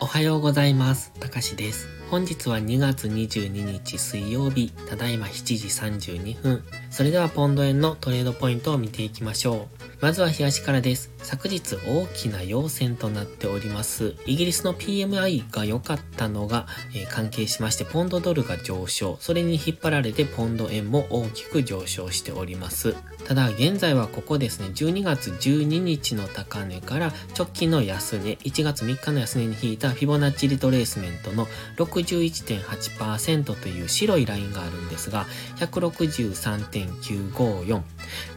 おはようございます。たかしです。本日は2月22日水曜日、ただいま7時32分。それではポンド円のトレードポイントを見ていきましょう。まずは東からです。昨日大きな陽線となっております。イギリスの PMI が良かったのが、えー関係しまして、ポンドドルが上昇。それに引っ張られてポンド円も大きく上昇しております。ただ、現在はここですね、12月12日の高値から直近の安値、1月3日の安値に引いたフィボナッチリトレースメントの61.8%という白いラインがあるんですが、163.954。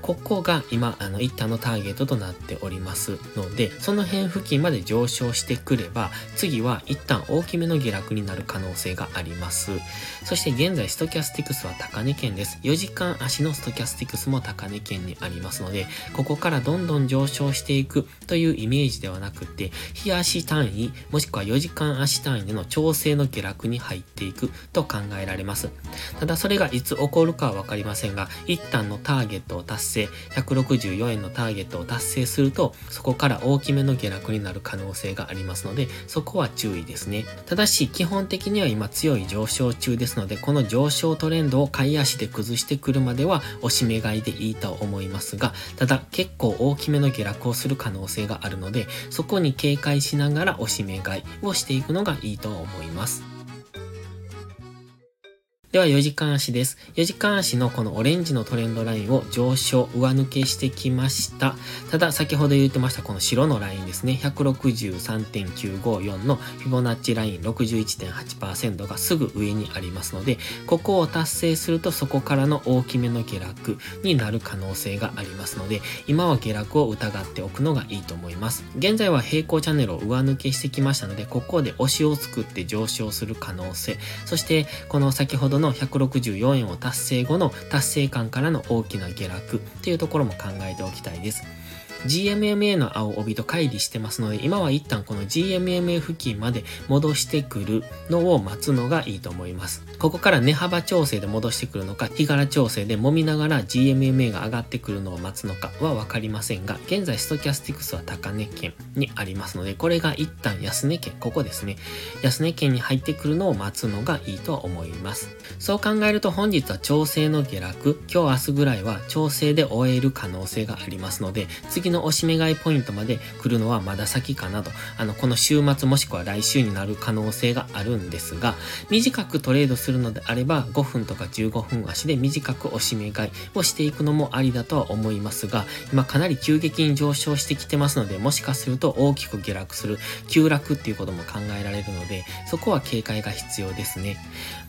ここが今、あの、一旦のターゲットとなっておりますりますので、その辺付近まで上昇してくれば、次は一旦大きめの下落になる可能性があります。そして現在、ストキャスティクスは高値圏です。4時間足のストキャスティクスも高値圏にありますので、ここからどんどん上昇していくというイメージではなくて、日足単位、もしくは4時間足単位での調整の下落に入っていくと考えられます。ただそれがいつ起こるかはわかりませんが、一旦のターゲットを達成、164円のターゲットを達成すると、とそこから大きめの下落になる可能性がありますので、そこは注意ですね。ただし、基本的には今強い上昇中ですので、この上昇トレンドを買い足で崩してくるまでは、押し目買いでいいと思いますが、ただ結構大きめの下落をする可能性があるので、そこに警戒しながら押し目買いをしていくのがいいと思います。では4時間足です。4時間足のこのオレンジのトレンドラインを上昇、上抜けしてきました。ただ先ほど言ってましたこの白のラインですね。163.954のフィボナッチライン61.8%がすぐ上にありますので、ここを達成するとそこからの大きめの下落になる可能性がありますので、今は下落を疑っておくのがいいと思います。現在は平行チャンネルを上抜けしてきましたので、ここで押しを作って上昇する可能性、そしてこの先ほどのの164円を達成後の達成感からの大きな下落っていうところも考えておきたいです。GMMA の青帯と乖離してますので、今は一旦この GMMA 付近まで戻してくるのを待つのがいいと思います。ここから値幅調整で戻してくるのか、日柄調整で揉みながら GMMA が上がってくるのを待つのかはわかりませんが、現在ストキャスティクスは高値圏にありますので、これが一旦安値圏、ここですね。安値圏に入ってくるのを待つのがいいと思います。そう考えると本日は調整の下落、今日明日ぐらいは調整で終える可能性がありますので、次のの押し目買いポイントまで来るのはまだ先かなと、あの、この週末もしくは来週になる可能性があるんですが、短くトレードするのであれば5分とか15分足で短く押し目買いをしていくのもありだとは思いますが、今かなり急激に上昇してきてますので、もしかすると大きく下落する、急落っていうことも考えられるので、そこは警戒が必要ですね。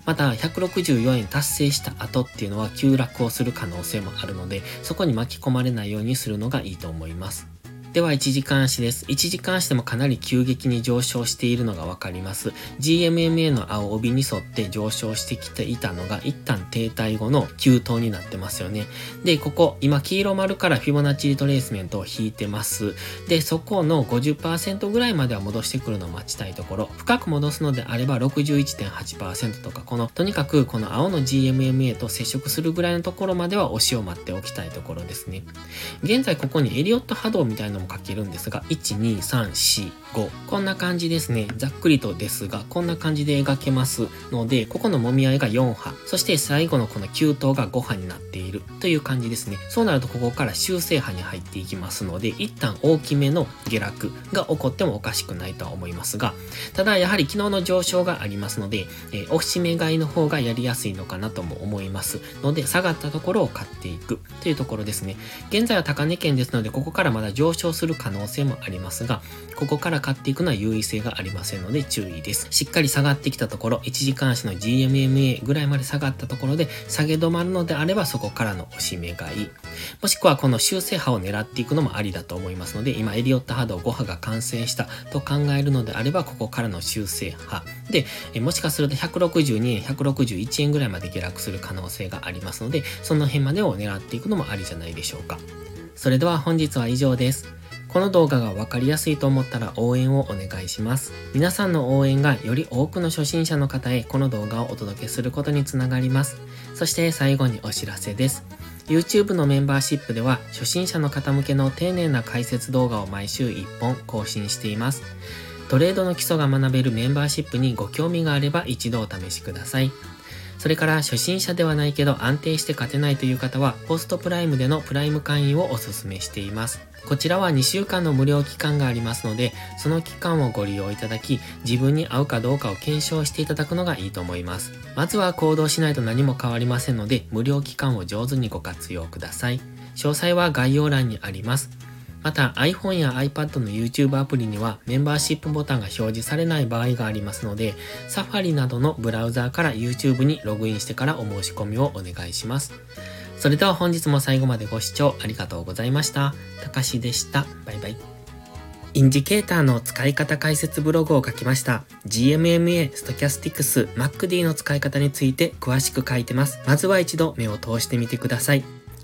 また、164円達成した後っていうのは急落をする可能性もあるので、そこに巻き込まれないようにするのがいいと思います。ます。では、1時間足です。1時間足でもかなり急激に上昇しているのがわかります。GMMA の青帯に沿って上昇してきていたのが、一旦停滞後の急騰になってますよね。で、ここ、今、黄色丸からフィボナッチリトレースメントを引いてます。で、そこの50%ぐらいまでは戻してくるのを待ちたいところ、深く戻すのであれば61.8%とか、この、とにかくこの青の GMMA と接触するぐらいのところまでは押しを待っておきたいところですね。現在ここにエリオット波動みたいなのも書けるんですが、1、2、3、4、5。こんな感じですね。ざっくりとですが、こんな感じで描けますので、ここの揉み合いが4波、そして最後のこの9頭が5波になっているという感じですね。そうなるとここから修正波に入っていきますので、一旦大きめの下落が起こってもおかしくないとは思いますが、ただやはり昨日の上昇がありますので、えー、押し目買いの方がやりやすいのかなとも思いますので、下がったところを買っていくというところですね。現在は高値圏ですので、ここからまだ上昇する可能性もありますが、ここから買っていくのは優位性がありませんので注意です。しっかり下がってきたところ、1時間足の GMMA ぐらいまで下がったところで下げ止まるのであればそこからの押し目買い。もしくはこの修正波を狙っていくのもありだと思いますので、今エリオット波動5波が完成したと考えるのであれば、ここからの修正波。で、もしかすると162円、161円ぐらいまで下落する可能性がありますので、その辺までを狙っていくのもありじゃないでしょうか。それでは本日は以上です。この動画がわかりやすいと思ったら応援をお願いします。皆さんの応援がより多くの初心者の方へこの動画をお届けすることにつながります。そして最後にお知らせです。YouTube のメンバーシップでは初心者の方向けの丁寧な解説動画を毎週1本更新しています。トレードの基礎が学べるメンバーシップにご興味があれば一度お試しください。それから初心者ではないけど安定して勝てないという方はポストプライムでのプライム会員をお勧めしています。こちらは2週間の無料期間がありますので、その期間をご利用いただき、自分に合うかどうかを検証していただくのがいいと思います。まずは行動しないと何も変わりませんので、無料期間を上手にご活用ください。詳細は概要欄にあります。また iPhone や iPad の YouTube アプリにはメンバーシップボタンが表示されない場合がありますので、Safari などのブラウザーから YouTube にログインしてからお申し込みをお願いします。それでは本日も最後までご視聴ありがとうございました。たかしでした。バイバイ。インジケーターの使い方解説ブログを書きました。GMMA、Stochastics、MacD の使い方について詳しく書いてます。まずは一度目を通してみてください。